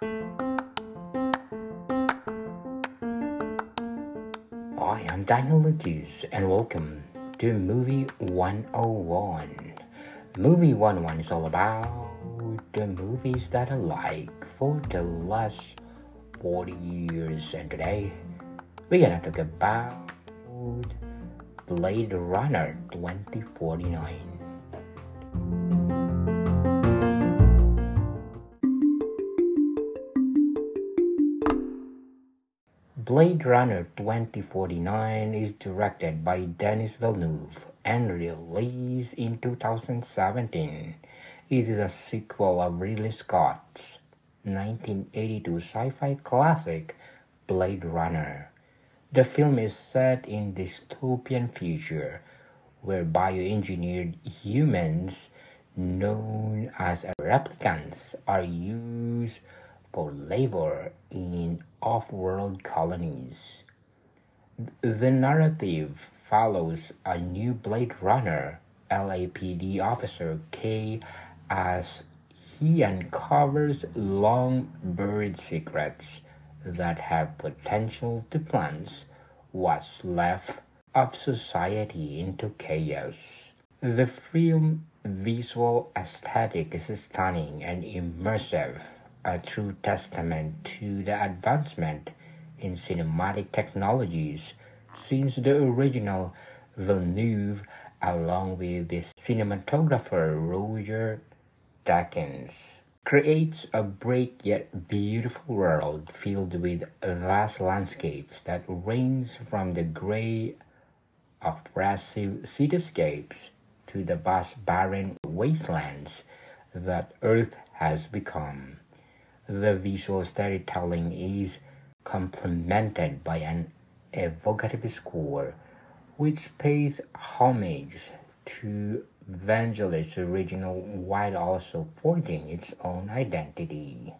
Hi, I'm Daniel Lucas, and welcome to Movie 101. Movie 101 is all about the movies that I like for the last 40 years, and today we're gonna talk about Blade Runner 2049. Blade Runner 2049 is directed by Denis Villeneuve and released in 2017. It is a sequel of Ridley Scott's 1982 sci-fi classic Blade Runner. The film is set in dystopian future where bioengineered humans known as replicants are used for labor in off-world colonies. The narrative follows a new Blade Runner LAPD officer K as he uncovers long buried secrets that have potential to plunge what's left of society into chaos. The film visual aesthetic is stunning and immersive, a true testament to the advancement in cinematic technologies since the original Villeneuve along with the cinematographer Roger Deakins creates a bright yet beautiful world filled with vast landscapes that range from the gray, oppressive cityscapes to the vast barren wastelands that Earth has become. The visual storytelling is complemented by an evocative score which pays homage to Vangelis' original while also forging its own identity.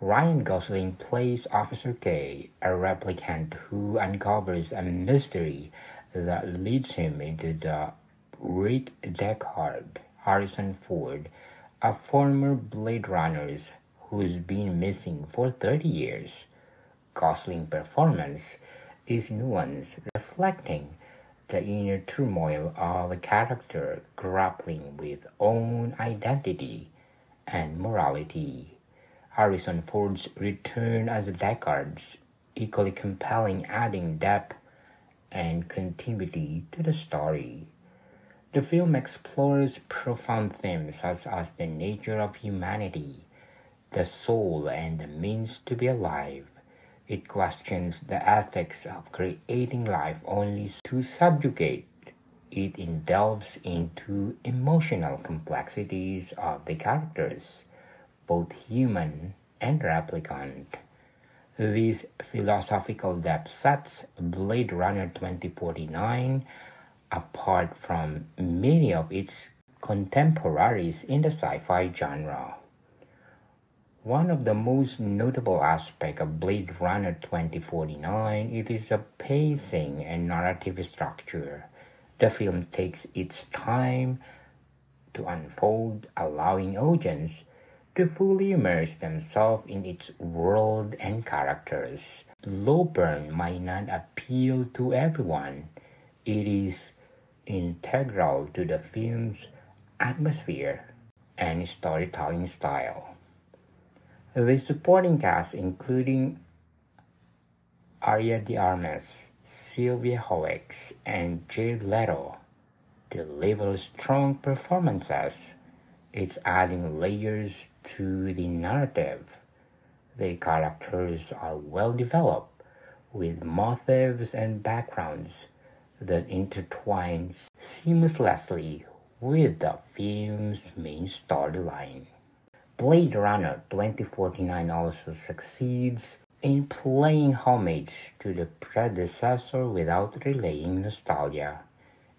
Ryan Gosling plays Officer K, a replicant who uncovers a mystery that leads him into the Rick Deckard, Harrison Ford, a former Blade Runner who's been missing for 30 years. Gosling's performance is nuanced, reflecting the inner turmoil of a character grappling with own identity and morality. Harrison Ford's return as Deckard's equally compelling, adding depth and continuity to the story. The film explores profound themes such as the nature of humanity, the soul, and the means to be alive. It questions the ethics of creating life only to subjugate. It delves into emotional complexities of the characters, both human and replicant. This philosophical depth sets Blade Runner 2049 apart from many of its contemporaries in the sci-fi genre. One of the most notable aspects of Blade Runner 2049 it is the pacing and narrative structure. The film takes its time to unfold, allowing audience to fully immerse themselves in its world and characters. Slow burn might not appeal to everyone. It is integral to the film's atmosphere and storytelling style. The supporting cast, including Ana de Armas, Sylvia Hoeks, and Jared Leto, deliver strong performances. It's adding layers to the narrative. The characters are well developed, with motives and backgrounds that intertwine seamlessly with the film's main storyline. Blade Runner 2049 also succeeds in playing homage to the predecessor without relaying nostalgia.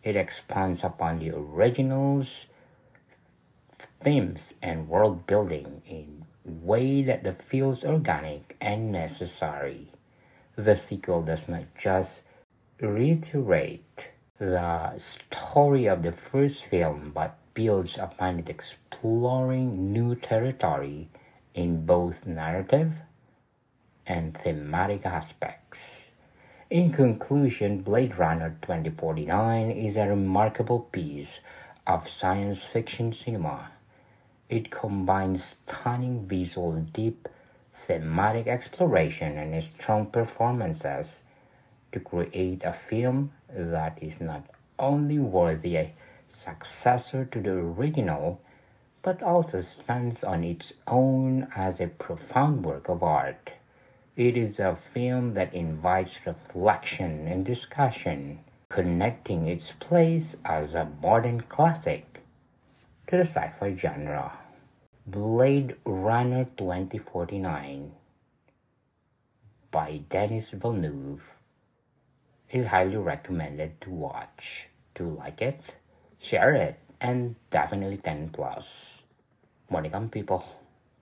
It expands upon the original's themes and world building in a way that feels organic and necessary. The sequel does not just reiterate the story of the first film but builds upon it exploring new territory in both narrative and thematic aspects. In conclusion, Blade Runner 2049 is a remarkable piece of science fiction cinema. It combines stunning visual depth, thematic exploration, and strong performances to create a film that is not only worthy successor to the original, but also stands on its own as a profound work of art. It is a film that invites reflection and discussion, connecting its place as a modern classic to the sci fi genre. Blade Runner 2049 by Denis Villeneuve is highly recommended to watch. To like it, share it, and definitely 10 plus. Morning, people.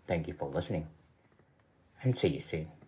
Thank you for listening and see you soon.